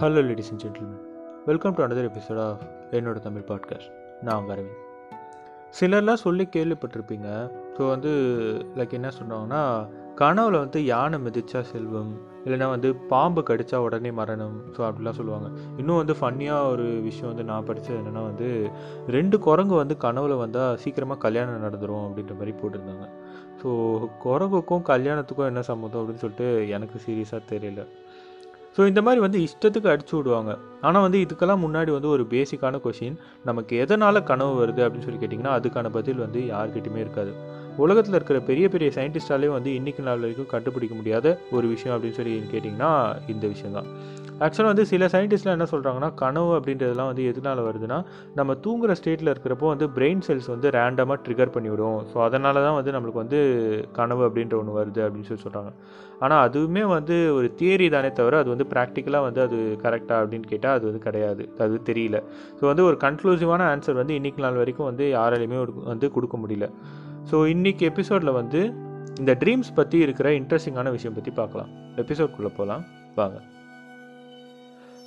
Hello ladies and gentleman welcome to another episode of என்னோட Tamil podcast நான் உங்கள் அரவிந்த். சிலர்லாம் சொல்லி கேள்விப்பட்டிருப்பீங்க. ஸோ வந்து லைக் என்ன சொன்னாங்கன்னா கனவுல வந்து யானை மிதிச்சா செல்வம் இல்லைன்னா வந்து பாம்பு கடித்தா உடனே மரணம் ஸோ அப்படிலாம் சொல்லுவாங்க. இன்னும் வந்து ஃபன்னியாக ஒரு விஷயம் வந்து நான் படித்தது என்னென்னா வந்து ரெண்டு குரங்கு வந்து கனவுல வந்தால் சீக்கிரமாக கல்யாணம் நடந்துரும் அப்படின்ற மாதிரி போட்டிருந்தாங்க. ஸோ குரங்குக்கும் கல்யாணத்துக்கும் என்ன சம்மந்தம் அப்படின்னு சொல்லிட்டு எனக்கு சீரியஸாக தெரியல. ஸோ இந்த மாதிரி வந்து இஷ்டத்துக்கு அடிச்சு விடுவாங்க. ஆனால் வந்து இதுக்கெல்லாம் முன்னாடி வந்து ஒரு பேசிக்கான கொஷின் நமக்கு எதனால் கனவு வருது அப்படின்னு சொல்லி கேட்டிங்கன்னா அதுக்கான பதில் வந்து யார்கிட்டையுமே இருக்காது. உலகத்தில் இருக்கிற பெரிய பெரிய சயின்டிஸ்டாலே வந்து இன்றைக்கி நாள் வரைக்கும் கண்டுபிடிக்க முடியாத ஒரு விஷயம் அப்படின்னு சொல்லி கேட்டிங்கன்னா இந்த விஷயம் தான் ஆக்சுவலாக வந்து சில சயின்டிஸ்ட்லாம் என்ன சொல்கிறாங்கன்னா கனவு அப்படின்றதெல்லாம் வந்து எதனால் வருதுன்னா நம்ம தூங்குற ஸ்டேட்டில் இருக்கிறப்போ வந்து பிரெயின் செல்ஸ் வந்து ரேண்டமாக ட்ரிகர் பண்ணிவிடும். ஸோ அதனால தான் வந்து நம்மளுக்கு வந்து கனவு அப்படின்ற ஒன்று வருது அப்படின்னு சொல்லி சொல்கிறாங்க ஆனால் அதுவுமே வந்து ஒரு தியரி தானே தவிர அது வந்து ப்ராக்டிக்கலாக வந்து அது கரெக்டாக அப்படின்னு கேட்டால் அது வந்து கிடையாது. அது தெரியல. ஸோ வந்து ஒரு கன்க்ளூசிவான ஆன்சர் வந்து இன்றைக்கி நாள் வரைக்கும் வந்து யாராலையுமே ஒரு- வந்து கொடுக்க முடியல. ஸோ இன்றைக்கி எபிசோடில் வந்து இந்த ட்ரீம்ஸ் பற்றி இருக்கிற இன்ட்ரெஸ்டிங்கான விஷயம் பற்றி பார்க்கலாம். எபிசோட்குள்ளே போகலாம் வாங்க.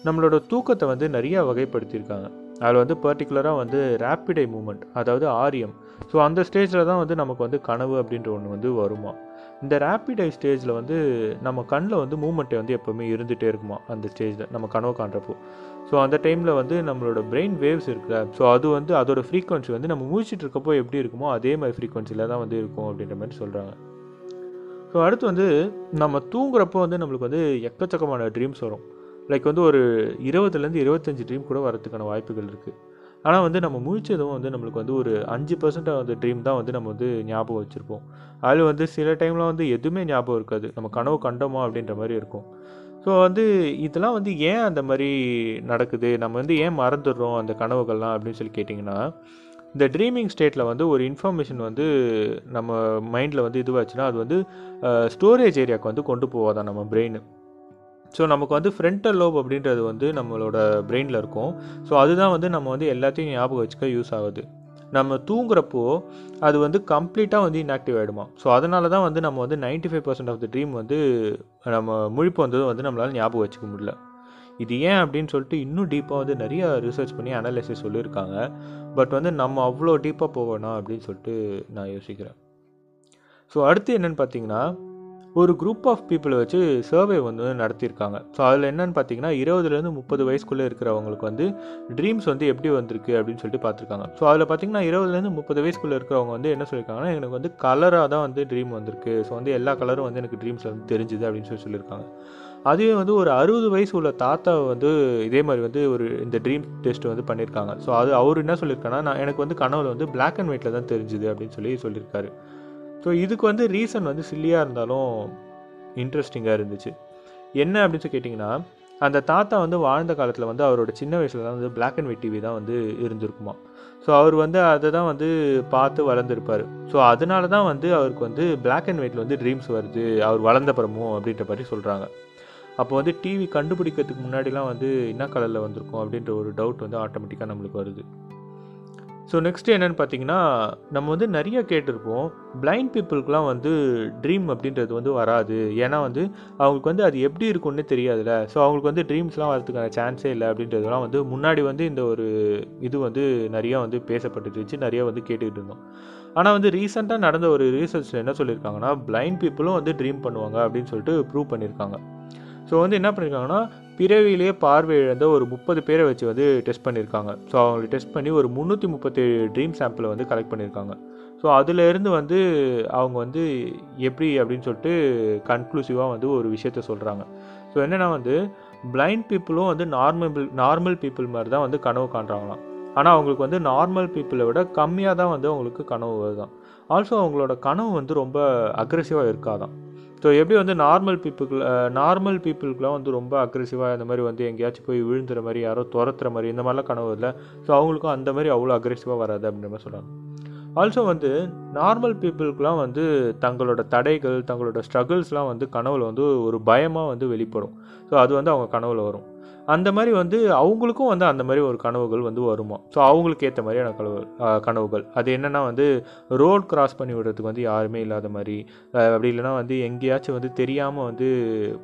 நம்மளோட தூக்கத்தை வந்து நிறையா வகைப்படுத்தியிருக்காங்க. அதில் வந்து பர்டிகுலராக வந்து ரேப்பிடை மூமெண்ட் அதாவது ஆரியம். ஸோ அந்த ஸ்டேஜில் தான் வந்து நமக்கு வந்து கனவு அப்படின்ற ஒன்று வந்து வருமா? இந்த ரேப்பிடை ஸ்டேஜில் வந்து நம்ம கண்ணில் வந்து மூமெண்ட்டை வந்து எப்போவுமே இருந்துகிட்டே இருக்குமா? அந்த ஸ்டேஜில் நம்ம கனவு காண்றப்போ. ஸோ அந்த டைமில் வந்து நம்மளோட பிரெயின் வேவ்ஸ் இருக்குல்ல ஸோ அது வந்து அதோட ஃப்ரீக்வன்சி வந்து நம்ம முழிச்சிட்டு இருக்கப்போ எப்படி இருக்குமோ அதே மாதிரி ஃப்ரீக்வன்சியில் தான் வந்து இருக்கும் அப்படின்ற மாதிரி சொல்கிறாங்க ஸோ அடுத்து வந்து நம்ம தூங்குறப்போ வந்து நம்மளுக்கு வந்து எக்கச்சக்கமான ட்ரீம்ஸ் வரும். லைக் வந்து ஒரு இருபதுலேருந்து இருபத்தஞ்சி ட்ரீம் கூட வரதுக்கான வாய்ப்புகள் இருக்குது ஆனால் வந்து நம்ம முழிச்சதும் வந்து நம்மளுக்கு வந்து ஒரு அஞ்சு பர்சன்ட் அந்த ட்ரீம் தான் வந்து நம்ம வந்து ஞாபகம் வச்சுருப்போம். அதில் வந்து சில டைமில் வந்து எதுவுமே ஞாபகம் இருக்காது. நம்ம கனவு கண்டோமா அப்படின்ற மாதிரி இருக்கும். ஸோ வந்து இதெல்லாம் வந்து ஏன் அந்த மாதிரி நடக்குது? நம்ம வந்து ஏன் மறந்துடுறோம் அந்த கனவுகள்லாம் அப்படின்னு சொல்லி கேட்டிங்கன்னா இந்த ட்ரீமிங் ஸ்டேட்டில் வந்து ஒரு இன்ஃபர்மேஷன் வந்து நம்ம மைண்டில் வந்து இதுவாச்சுன்னா அது வந்து ஸ்டோரேஜ் ஏரியாவுக்கு வந்து கொண்டு போவாதான் நம்ம பிரெயின் ஸோ நமக்கு வந்து ஃப்ரண்டல் லோப் அப்படின்றது வந்து நம்மளோட பிரெயினில் இருக்கும். ஸோ அதுதான் வந்து நம்ம வந்து எல்லாத்தையும் ஞாபகம் வச்சுக்க யூஸ் ஆகுது. நம்ம தூங்குறப்போ அது வந்து கம்ப்ளீட்டாக வந்து இன்ஆக்டிவ் ஆகிடுமா ஸோ அதனால தான் வந்து நம்ம வந்து 95% five percent of the dream வந்து நம்ம முழிப்பு வந்தது வந்து நம்மளால் ஞாபகம் வச்சுக்க முடியல. இது ஏன் அப்படின்னு சொல்லிட்டு இன்னும் டீப்பாக வந்து நிறைய ரிசர்ச் பண்ணி அனாலிசிஸ் சொல்லியிருக்காங்க. பட் வந்து நம்ம அவ்வளோ டீப்பாக போகணும் அப்படின்னு சொல்லிட்டு நான் யோசிக்கிறேன். ஸோ அடுத்து என்னன்னு பார்த்தீங்கன்னா ஒரு குரூப் ஆஃப் பீப்புளை வச்சு சர்வே வந்து நடத்தியிருக்காங்க. ஸோ அதில் என்னென்னு பார்த்தீங்கன்னா இருபதுலேருந்து முப்பது வயசுக்குள்ளே இருக்கிறவங்களுக்கு வந்து ட்ரீம்ஸ் வந்து எப்படி வந்திருக்கு அப்படின்னு சொல்லிட்டு பார்த்துருக்காங்க. ஸோ அதில் பார்த்தீங்கன்னா இருபதுலேருந்து முப்பது வயசுக்குள்ளே இருக்கிறவங்க வந்து என்ன சொல்லியிருக்காங்கன்னா எனக்கு வந்து கலராக தான் வந்து ட்ரீம் வந்திருக்கு. ஸோ வந்து எல்லா கலரும் வந்து எனக்கு ட்ரீம்ஸில் வந்து தெரிஞ்சுது அப்படின்னு சொல்லி சொல்லியிருக்காங்க. அதுவே வந்து ஒரு அறுபது வயசு உள்ள தாத்தா வந்து இதே மாதிரி வந்து ஒரு இந்த ட்ரீம் டெஸ்ட் வந்து பண்ணியிருக்காங்க. ஸோ அது அவர் என்ன சொல்லியிருக்காங்கன்னா நான் எனக்கு வந்து கனவுல வந்து பிளாக் அண்ட் ஒயிட்டில் தான் தெரிஞ்சுது அப்படின்னு சொல்லி சொல்லியிருக்காரு. ஸோ இதுக்கு வந்து ரீசன் வந்து சில்லியாக இருந்தாலும் இன்ட்ரெஸ்டிங்காக இருந்துச்சு. என்ன அப்படின்னு சொல்லி கேட்டிங்கன்னா அந்த தாத்தா வந்து வாழ்ந்த காலத்தில் வந்து அவரோட சின்ன வயசில் தான் வந்து பிளாக் அண்ட் ஒயிட் டிவி தான் வந்து இருந்திருக்குமா. ஸோ அவர் வந்து அதை தான் வந்து பார்த்து வளர்ந்துருப்பார். ஸோ அதனால தான் வந்து அவருக்கு வந்து பிளாக் அண்ட் ஒயிட்டில் வந்து ட்ரீம்ஸ் வருது அவர் வளர்ந்தப்புறமும் அப்படின்ற மாதிரி சொல்கிறாங்க அப்போ வந்து டிவி கண்டுபிடிக்கிறதுக்கு முன்னாடிலாம் வந்து என்ன கலரில் வந்திருக்கும் அப்படின்ற ஒரு டவுட் வந்து ஆட்டோமேட்டிக்காக நம்மளுக்கு வருது. ஸோ நெக்ஸ்ட் என்னன்னு பார்த்தீங்கன்னா நம்ம வந்து நிறைய கேட்டிருப்போம். பிளைண்ட் பீப்புளுக்குலாம் வந்து ட்ரீம் அப்படின்றது வந்து வராது. ஏன்னா வந்து அவங்களுக்கு வந்து அது எப்படி இருக்கும்னே தெரியாதுல்ல. ஸோ அவங்களுக்கு வந்து ட்ரீம்ஸ்லாம் வரதுக்கான சான்ஸே இல்லை அப்படின்றதுலாம் வந்து முன்னாடி வந்து இந்த ஒரு இது வந்து நிறையா வந்து பேசப்பட்டுட்டு நிறையா வந்து கேட்டுக்கிட்டு இருந்தோம். ஆனால் வந்து ரீசெண்டாக நடந்த ஒரு ரிசர்ச்சில் என்ன சொல்லியிருக்காங்கன்னா பிளைண்ட் பீப்புளும் வந்து ட்ரீம் பண்ணுவாங்க அப்படின்னு சொல்லிட்டு ப்ரூவ் பண்ணியிருக்காங்க. ஸோ வந்து என்ன பண்ணியிருக்காங்கன்னா பிறவியிலேயே பார்வை இழந்த ஒரு முப்பது பேரை வச்சு வந்து டெஸ்ட் பண்ணியிருக்காங்க. ஸோ அவங்களை டெஸ்ட் பண்ணி ஒரு முந்நூற்றி முப்பத்தேழு ட்ரீம் சாம்பிளை வந்து கலெக்ட் பண்ணியிருக்காங்க. ஸோ அதுலேருந்து வந்து அவங்க வந்து எப்படி அப்படின்னு சொல்லிட்டு கன்க்ளூசிவாக வந்து ஒரு விஷயத்த சொல்கிறாங்க ஸோ என்னென்னா வந்து பிளைண்ட் பீப்புளும் வந்து நார்மல் நார்மல் பீப்புள் மாதிரி தான் வந்து கனவு காண்றாங்களாம். ஆனால் அவங்களுக்கு வந்து நார்மல் பீப்புளை விட கம்மியாக தான் வந்து அவங்களுக்கு கனவு வருதான் ஆல்சோ அவங்களோட கனவு வந்து ரொம்ப அக்ரெசிவாக இருக்காதான் ஸோ எப்படி வந்து நார்மல் பீப்புள் நார்மல் பீப்புளுக்குலாம் வந்து ரொம்ப அக்ரெசிவாக இந்த மாதிரி வந்து எங்கேயாச்சும் போய் விழுந்துற மாதிரி யாரோ துரத்துற மாதிரி இந்த மாதிரிலாம் கனவு இல்லை ஸோ அவங்களுக்கும் அந்த மாதிரி அவ்வளோ அக்ரெசிவாக வராது அப்படின்ற மாதிரி சொல்கிறாங்க ஆல்சோ வந்து நார்மல் பீப்புளுக்குலாம் வந்து தங்களோட தடைகள் தங்களோட ஸ்ட்ரகிள்ஸ்லாம் வந்து கனவுல வந்து ஒரு பயமாக வந்து வெளிப்படும். ஸோ அது வந்து அவங்க கனவுல வரும். அந்த மாதிரி வந்து அவங்களுக்கும் வந்து அந்த மாதிரி ஒரு கனவுகள் வந்து வருமா? ஸோ அவங்களுக்கு ஏற்ற மாதிரியான கனவு கனவுகள். அது என்னென்னா வந்து ரோட் கிராஸ் பண்ணி விடுறதுக்கு வந்து யாருமே இல்லாத மாதிரி அப்படி இல்லைன்னா வந்து எங்கேயாச்சும் வந்து தெரியாமல் வந்து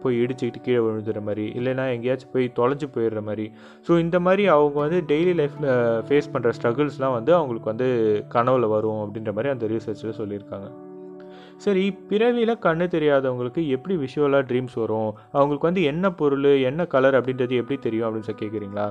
போய் இடிச்சுக்கிட்டு கீழே விழுந்துற மாதிரி இல்லைன்னா எங்கேயாச்சும் போய் தொலைஞ்சு போயிடுற மாதிரி. ஸோ இந்த மாதிரி அவங்க வந்து டெய்லி லைஃப்பில் ஃபேஸ் பண்ணுற ஸ்ட்ரகிள்ஸ்லாம் வந்து அவங்களுக்கு வந்து கனவில் வரும் அப்படின்ற மாதிரி அந்த ரிசர்ச்சில் சொல்லியிருக்காங்க. சரி பிறவியில் கண்ணு தெரியாதவங்களுக்கு எப்படி விஷுவலாக ட்ரீம்ஸ் வரும்? அவங்களுக்கு வந்து என்ன பொருள் என்ன கலர் அப்படின்றது எப்படி தெரியும் அப்படின்னு சொல்லி கேட்குறீங்களா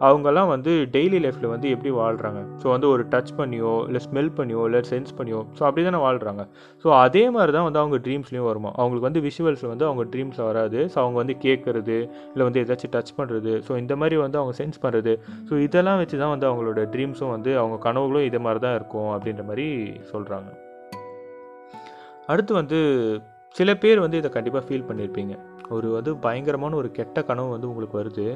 அவங்கெல்லாம் வந்து டெய்லி லைஃப்பில் வந்து எப்படி வாழ்கிறாங்க ஸோ வந்து ஒரு டச் பண்ணியோ இல்லை ஸ்மெல் பண்ணியோ இல்லை சென்ஸ் பண்ணியோ ஸோ அப்படி தானே வாழ்கிறாங்க ஸோ அதே மாதிரி தான் வந்து அவங்க ட்ரீம்ஸ்லேயும் வருமா? அவங்களுக்கு வந்து விஷுவல்ஸில் வந்து அவங்க ட்ரீம்ஸில் வராது. ஸோ அவங்க வந்து கேட்குறது இல்லை வந்து ஏதாச்சும் டச் பண்ணுறது ஸோ இந்த மாதிரி வந்து அவங்க சென்ஸ் பண்ணுறது ஸோ இதெல்லாம் வச்சு தான் வந்து அவங்களோட ட்ரீம்ஸும் வந்து அவங்க கனவுகளும் இதே மாதிரி தான் இருக்கும் அப்படின்ற மாதிரி சொல்கிறாங்க அடுத்து வந்து சில பேர் வந்து இதை கண்டிப்பாக ஃபீல் பண்ணியிருப்பீங்க ஒரு வந்து பயங்கரமான ஒரு கெட்ட கனவு வந்து உங்களுக்கு வருது.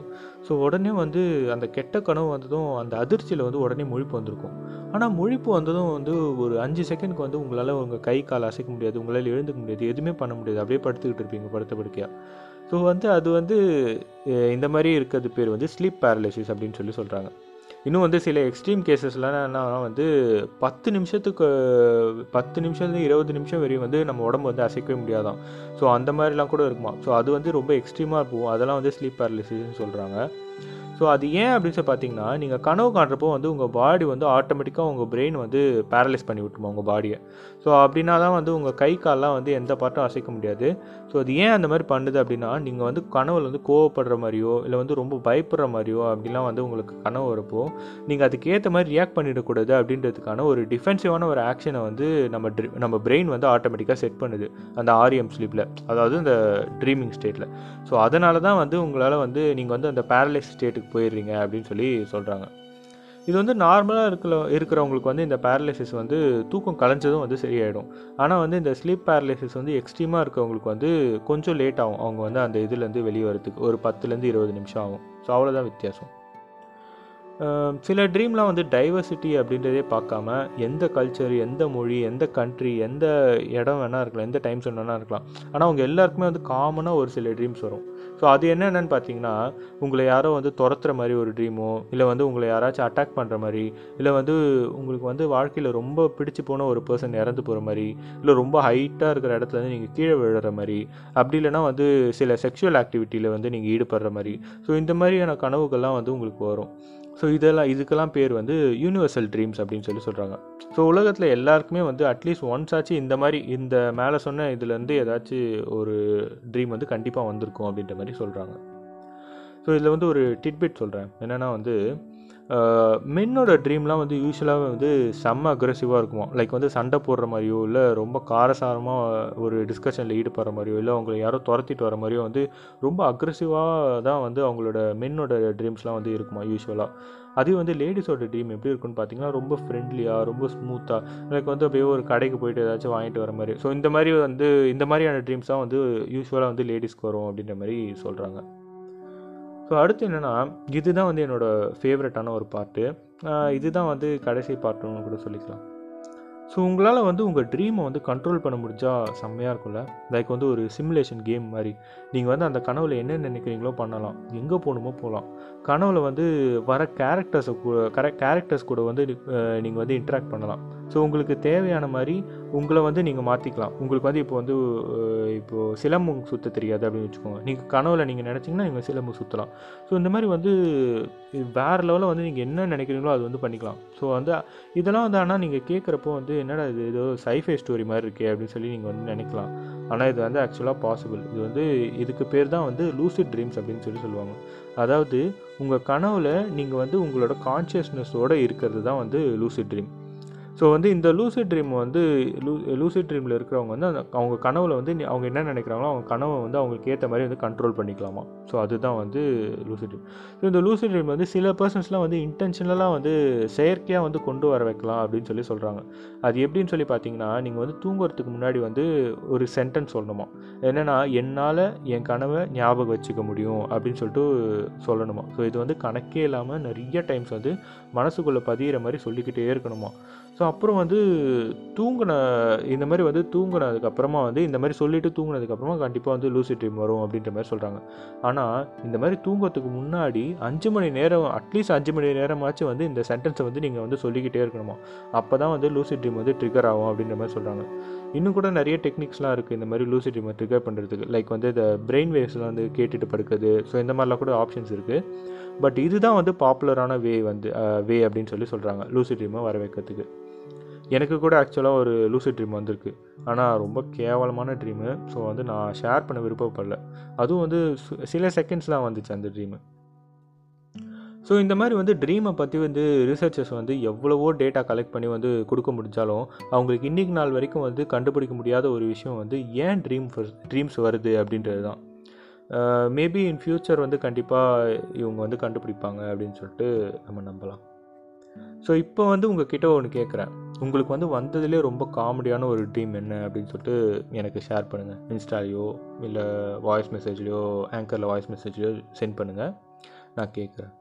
ஸோ உடனே வந்து அந்த கெட்ட கனவு வந்ததும் அந்த அதிர்ச்சியில் வந்து உடனே முழிப்பு வந்திருக்கும். ஆனால் முழிப்பு வந்ததும் வந்து ஒரு அஞ்சு செகண்ட்க்கு வந்து உங்களால் உங்கள் கை கால் அசைக்க முடியாது. உங்களால் எழுந்துக்க முடியாது. எதுவுமே பண்ண முடியாது. அப்படியே படுத்துக்கிட்டு இருப்பீங்க படுத்த படுக்கையாக ஸோ வந்து அது வந்து இந்த மாதிரி இருக்கிறது பேர் வந்து ஸ்லீப் பேரலைசிஸ் அப்படின்னு சொல்லி சொல்கிறாங்க இன்னும் வந்து சில எக்ஸ்ட்ரீம் கேசஸ்லாம் என்னன்னா வந்து பத்து நிமிஷத்துக்கு பத்து நிமிஷத்துலேருந்து இருபது நிமிஷம் வரையும் வந்து நம்ம உடம்பு வந்து அசைக்கவே முடியாதான் ஸோ அந்த மாதிரிலாம் கூட இருக்குமா ஸோ அது வந்து ரொம்ப எக்ஸ்ட்ரீமாக போகும் அதெல்லாம் வந்து ஸ்லீப் பேரலிசிஸ்ன்னு சொல்கிறாங்க ஸோ அது ஏன் அப்படின்னு சொல்லி பார்த்தீங்கன்னா நீங்கள் கனவு காண்றப்போ வந்து உங்கள் பாடி வந்து ஆட்டோமேட்டிக்காக உங்கள் பிரெயின் வந்து பேரலைஸ் பண்ணி விட்டுமா உங்கள் பாடியை ஸோ அப்படின்னா தான் வந்து உங்கள் கை கால்லாம் வந்து எந்த பார்ட்டும் அசைக்க முடியாது. ஸோ அது ஏன் அந்த மாதிரி பண்ணுது அப்படின்னா நீங்கள் வந்து கனவுல வந்து கோவப்படுற மாதிரியோ இல்லை வந்து ரொம்ப பயப்படுற மாதிரியோ அப்படிலாம் வந்து உங்களுக்கு கனவு வரப்போ நீங்கள் அதுக்கேற்ற மாதிரி ரியாக்ட் பண்ணிடக்கூடாது அப்படின்றதுக்கான ஒரு டிஃபென்சிவான ஒரு ஆக்ஷனை வந்து நம்ம ட்ரி நம்ம பிரெயின் வந்து ஆட்டோமேட்டிக்காக செட் பண்ணுது. அந்த ஆரியம் ஸ்லீப்பில் அதாவது இந்த ட்ரீமிங் ஸ்டேட்டில் ஸோ அதனால தான் வந்து உங்களால் வந்து நீங்கள் வந்து அந்த பேரலைஸ் ஸ்டேட்டுக்கு போயிடுறீங்க அப்படின்னு சொல்லி சொல்கிறாங்க இது வந்து நார்மலாக இருக்கிற இருக்கிறவங்களுக்கு வந்து இந்த பேரலைசிஸ் வந்து தூக்கம் கலைஞ்சதும் வந்து சரியாயிடும். ஆனால் வந்து இந்த ஸ்லீப் பேரலைசிஸ் வந்து எக்ஸ்ட்ரீமாக இருக்கவங்களுக்கு வந்து கொஞ்சம் லேட் ஆகும். அவங்க வந்து அந்த இதுலேருந்து வெளியே வரதுக்கு ஒரு பத்துலேருந்து இருபது நிமிஷம் ஆகும். ஸோ அவ்வளோதான் வித்தியாசம். சில ட்ரீம்லாம் வந்து டைவர்சிட்டி அப்படின்றதே பார்க்காம எந்த கல்ச்சர் எந்த மொழி எந்த கண்ட்ரி எந்த இடம் வேணால் இருக்கலாம் எந்த டைம் zone வேணால் இருக்கலாம். ஆனால் அவங்க எல்லாருக்குமே வந்து காமனாக ஒரு சில ட்ரீம்ஸ் வரும். ஸோ அது என்னென்னு பார்த்தீங்கன்னா உங்களை யாரோ வந்து துரத்துற மாதிரி ஒரு ட்ரீமோ இல்லை வந்து உங்களை யாராச்சும் அட்டாக் பண்ணுற மாதிரி இல்லை வந்து உங்களுக்கு வந்து வாழ்க்கையில் ரொம்ப பிடிச்சு போன ஒரு பர்சன் இறந்து போகிற மாதிரி இல்லை ரொம்ப ஹைட்டாக இருக்கிற இடத்துல வந்து நீங்கள் கீழே விழுற மாதிரி அப்படி இல்லைன்னா வந்து சில செக்ஷுவல் ஆக்டிவிட்டியில் வந்து நீங்கள் ஈடுபடுற மாதிரி. ஸோ இந்த மாதிரியான கனவுகள்லாம் வந்து உங்களுக்கு வரும். ஸோ இதெல்லாம் இதுக்கெல்லாம் பேர் வந்து யூனிவர்சல் ட்ரீம்ஸ் அப்படின்னு சொல்லி சொல்கிறாங்க ஸோ உலகத்தில் எல்லாருக்குமே வந்து அட்லீஸ்ட் ஒன்ஸ் ஆச்சு இந்த மாதிரி இந்த மேலே சொன்ன இதுலேருந்து ஏதாச்சும் ஒரு ட்ரீம் வந்து கண்டிப்பாக வந்திருக்கும் அப்படின்ற மாதிரி சொல்கிறாங்க ஸோ இதில் வந்து ஒரு டிட்பிட் சொல்கிறேன் என்னென்னா வந்து மென்னோட ட்ரீம்லாம் வந்து யூஸ்வலாக வந்து செம்ம அக்ரெசிவாக இருக்குமா லைக் வந்து சண்டை போடுற மாதிரியோ இல்லை ரொம்ப காரசாரமாக ஒரு டிஸ்கஷனில் ஈடுபடுற மாதிரியோ இல்லை அவங்களை யாரோ துரத்திட்டு வர மாதிரியோ வந்து ரொம்ப அக்ரெசிவாக தான் வந்து அவங்களோட மென்னோட ட்ரீம்ஸ்லாம் வந்து இருக்குமா யூஸ்வலாக அதே வந்து லேடிஸோட ட்ரீம் எப்படி இருக்குன்னு பார்த்தீங்கன்னா ரொம்ப ஃப்ரெண்ட்லியாக ரொம்ப ஸ்மூத்தாக லைக் வந்து அப்படியே ஒரு கடைக்கு போயிட்டு ஏதாச்சும் வாங்கிட்டு வர மாதிரி. ஸோ இந்த மாதிரி வந்து இந்த மாதிரியான ட்ரீம்ஸ் தான் வந்து யூஸ்வலாக வந்து லேடிஸ்க்கு வரும் அப்படின்ற மாதிரி சொல்கிறாங்க இப்போ அடுத்து என்னென்னா இதுதான் வந்து என்னோடய ஃபேவரட்டான ஒரு பாட்டு இதுதான் வந்து கடைசி பாட்டுன்னு கூட சொல்லிக்கலாம். ஸோ உங்களால் வந்து உங்கள் ட்ரீமை வந்து கண்ட்ரோல் பண்ண முடிஞ்சால் செம்மையாக இருக்கும்ல? லைக் வந்து ஒரு சிமுலேஷன் கேம் மாதிரி. நீங்கள் வந்து அந்த கனவில் என்ன நினைக்கிறீங்களோ பண்ணலாம். எங்கே போகணுமோ போகலாம். கனவில் வந்து வர கேரக்டர்ஸை கூட கரெக்ட் கேரக்டர்ஸ் கூட வந்து நீங்கள் வந்து இன்ட்ராக்ட் பண்ணலாம். ஸோ உங்களுக்கு தேவையான மாதிரி உங்களை வந்து நீங்கள் மாற்றிக்கலாம் உங்களுக்கு வந்து இப்போ வந்து இப்போது இப்போ சிலம்பு சுற்ற தெரியாது அப்படின்னு வச்சுக்கோங்க. நீங்கள் கனவில் நீங்கள் நினச்சிங்கன்னா நீங்கள் சிலம்பு சுற்றலாம் ஸோ இந்த மாதிரி வந்து வேறு லெவலில் வந்து நீங்கள் என்ன நினைக்கிறீங்களோ அது வந்து பண்ணிக்கலாம். ஸோ வந்து இதெல்லாம் வந்து ஆனால் நீங்கள் கேட்குறப்போ வந்து என்னடா இது ஏதோ சைஃபை ஸ்டோரி மாதிரி இருக்கே அப்படின்னு சொல்லி நீங்கள் வந்து நினைக்கலாம். ஆனால் இது வந்து ஆக்சுவலாக பாசிபிள் இது வந்து இதுக்கு பேர் தான் வந்து லூசிட் ட்ரீம்ஸ் அப்படின்னு சொல்லி சொல்லுவாங்க. அதாவது உங்கள் கனவில் நீங்கள் வந்து உங்களோட கான்ஷியஸ்னஸோடு இருக்கிறது தான் வந்து லூசிட் ட்ரீம் ஸோ வந்து இந்த லூசிட் ட்ரீம் வந்து லூ லூசிட் ட்ரீமில் இருக்கிறவங்க வந்து அந்த அவங்க கனவில் வந்து அவங்க என்ன நினைக்கிறாங்களோ அவங்க கனவை வந்து அவங்களுக்கு ஏற்ற மாதிரி வந்து கண்ட்ரோல் பண்ணிக்கலாமா? ஸோ அதுதான் வந்து லூசிட் ட்ரீம் ஸோ இந்த லூசிட் ட்ரீம் வந்து சில பர்சன்ஸ்லாம் வந்து இன்டென்ஷனலாக வந்து செயற்கையாக வந்து கொண்டு வர வைக்கலாம் அப்படின்னு சொல்லி சொல்கிறாங்க அது எப்படின்னு சொல்லி பார்த்தீங்கன்னா நீங்கள் வந்து தூங்குறதுக்கு முன்னாடி வந்து ஒரு சென்டென்ஸ் சொல்லணுமா? என்னென்னா என்னால் என் கனவை ஞாபகம் வச்சுக்க முடியும் அப்படின்னு சொல்லிட்டு சொல்லணுமா? ஸோ இது வந்து கணக்கே இல்லாமல் நிறைய டைம்ஸ் வந்து மனசுக்குள்ளே பதிகிற மாதிரி சொல்லிக்கிட்டே இருக்கணுமா? ஸோ ஸோ அப்புறம் வந்து தூங்கின இந்த மாதிரி வந்து தூங்கினதுக்கப்புறமா வந்து இந்த மாதிரி சொல்லிவிட்டு தூங்கினதுக்கப்புறமா கண்டிப்பாக வந்து லூசி ட்ரீம் வரும் அப்படின்ற மாதிரி சொல்கிறாங்க ஆனால் இந்த மாதிரி தூங்கிறதுக்கு முன்னாடி அஞ்சு மணி நேரம் அட்லீஸ்ட் அஞ்சு மணி நேரமாச்சும் வந்து இந்த சென்டென்ஸை வந்து நீங்கள் வந்து சொல்லிக்கிட்டே இருக்கணுமா? அப்போ தான் வந்து லூசி ட்ரீம் வந்து ட்ரிகர் ஆகும் அப்படின்ற மாதிரி சொல்கிறாங்க இன்னும் கூட நிறைய டெக்னிக்ஸ்லாம் இருக்குது இந்த மாதிரி லூசி ட்ரீமை ட்ரிகர் பண்ணுறதுக்கு லைக் வந்து இந்த பிரெயின் வேவ்ஸ்லாம் வந்து கேட்டுட்டு படுக்கிறது. ஸோ இந்த மாதிரிலாம் கூட ஆப்ஷன்ஸ் இருக்குது பட் இதுதான் வந்து பாப்புலரான வே வந்து வே அப்படின்னு சொல்லி சொல்கிறாங்க லூசி ட்ரீமை வர வைக்கிறதுக்கு. எனக்கு கூட ஆக்சுவலாக ஒரு லூசு ட்ரீம் வந்திருக்கு. ஆனால் ரொம்ப கேவலமான ட்ரீமு ஸோ வந்து நான் ஷேர் பண்ண விருப்பப்படல. அதுவும் வந்து சு- சில செகண்ட்ஸ் தான் வந்துச்சு அந்த ட்ரீமு ஸோ இந்த மாதிரி வந்து ட்ரீமை பற்றி வந்து ரிசர்ச்சர்ஸ் வந்து எவ்வளவோ டேட்டா கலெக்ட் பண்ணி வந்து கொடுக்க முடிஞ்சாலும் அவங்களுக்கு இன்றைக்கி நாள் வரைக்கும் வந்து கண்டுபிடிக்க முடியாத ஒரு விஷயம் வந்து ஏன் ட்ரீம் ட்ரீம்ஸ் வருது அப்படின்றது தான். மேபி இன் ஃப்யூச்சர் வந்து கண்டிப்பாக இவங்க வந்து கண்டுபிடிப்பாங்க அப்படின்னு சொல்லிட்டு நம்ம நம்பலாம். ஸோ இப்போ வந்து உங்ககிட்ட ஒன்று கேட்குறேன் உங்களுக்கு வந்து வந்ததுலேயே ரொம்ப காமெடியான ஒரு ட்ரீம் என்ன அப்படின்னு சொல்லிட்டு எனக்கு ஷேர் பண்ணுங்கள் இன்ஸ்டாலையோ இல்லை வாய்ஸ் மெசேஜ்லேயோ ஆங்கரில் வாய்ஸ் மெசேஜ்லையோ சென்ட் பண்ணுங்கள் நான் கேட்குறேன்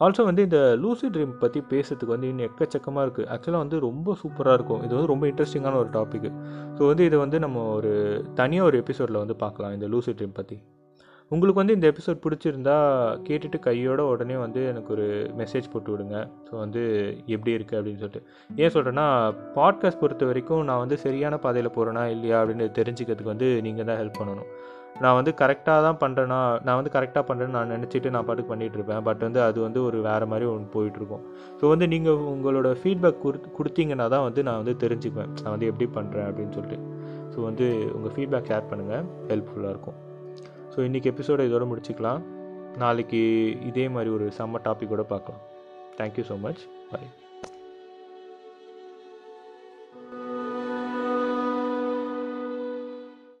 ஆல்சோ வந்து இந்த லூசி ட்ரீம் பற்றி பேசுறதுக்கு வந்து இன்னும் எக்கச்சக்கமாக இருக்குது ஆக்சுவலாக வந்து ரொம்ப சூப்பராக இருக்கும். இது வந்து ரொம்ப இன்ட்ரெஸ்டிங்கான ஒரு டாபிக் ஸோ வந்து இதை வந்து நம்ம ஒரு தனியாக ஒரு எபிசோடில் வந்து பார்க்கலாம் இந்த லூசி ட்ரீம் பற்றி உங்களுக்கு வந்து இந்த எபிசோட் பிடிச்சிருந்தா கேட்டுட்டு கையோட உடனே வந்து எனக்கு ஒரு மெசேஜ் போட்டு விடுங்க. ஸோ வந்து எப்படி இருக்குது அப்படின்னு சொல்லிட்டு. ஏன் சொல்கிறேன்னா பாட்காஸ்ட் பொறுத்த வரைக்கும் நான் வந்து சரியான பாதையில் போகிறேனா இல்லையா அப்படின்னு தெரிஞ்சுக்கிறதுக்கு வந்து நீங்கள் தான் ஹெல்ப் பண்ணணும். நான் வந்து கரெக்டாக தான் பண்ணுறேன்னா நான் வந்து கரெக்டாக பண்ணுறேன்னு நான் நினச்சிட்டு நான் பாட்டுக்கு பண்ணிகிட்ருப்பேன் பட் வந்து அது வந்து ஒரு வேறு மாதிரி ஒன்று போயிட்டுருக்கும். ஸோ வந்து நீங்கள் உங்களோட ஃபீட்பேக் கொடுத்து கொடுத்தீங்கன்னா தான் வந்து நான் வந்து தெரிஞ்சுக்குவேன். நான் வந்து எப்படி பண்ணுறேன் அப்படின்னு சொல்லிட்டு. ஸோ வந்து உங்கள் ஃபீட்பேக் ஷேர் பண்ணுங்கள் ஹெல்ப்ஃபுல்லாக இருக்கும். ஸோ இன்றைக்கி எபிசோடை இதோட முடிச்சுக்கலாம். நாளைக்கு இதே மாதிரி ஒரு செம்ம டாப்பிக்கோட பார்க்கலாம். Thank you so much by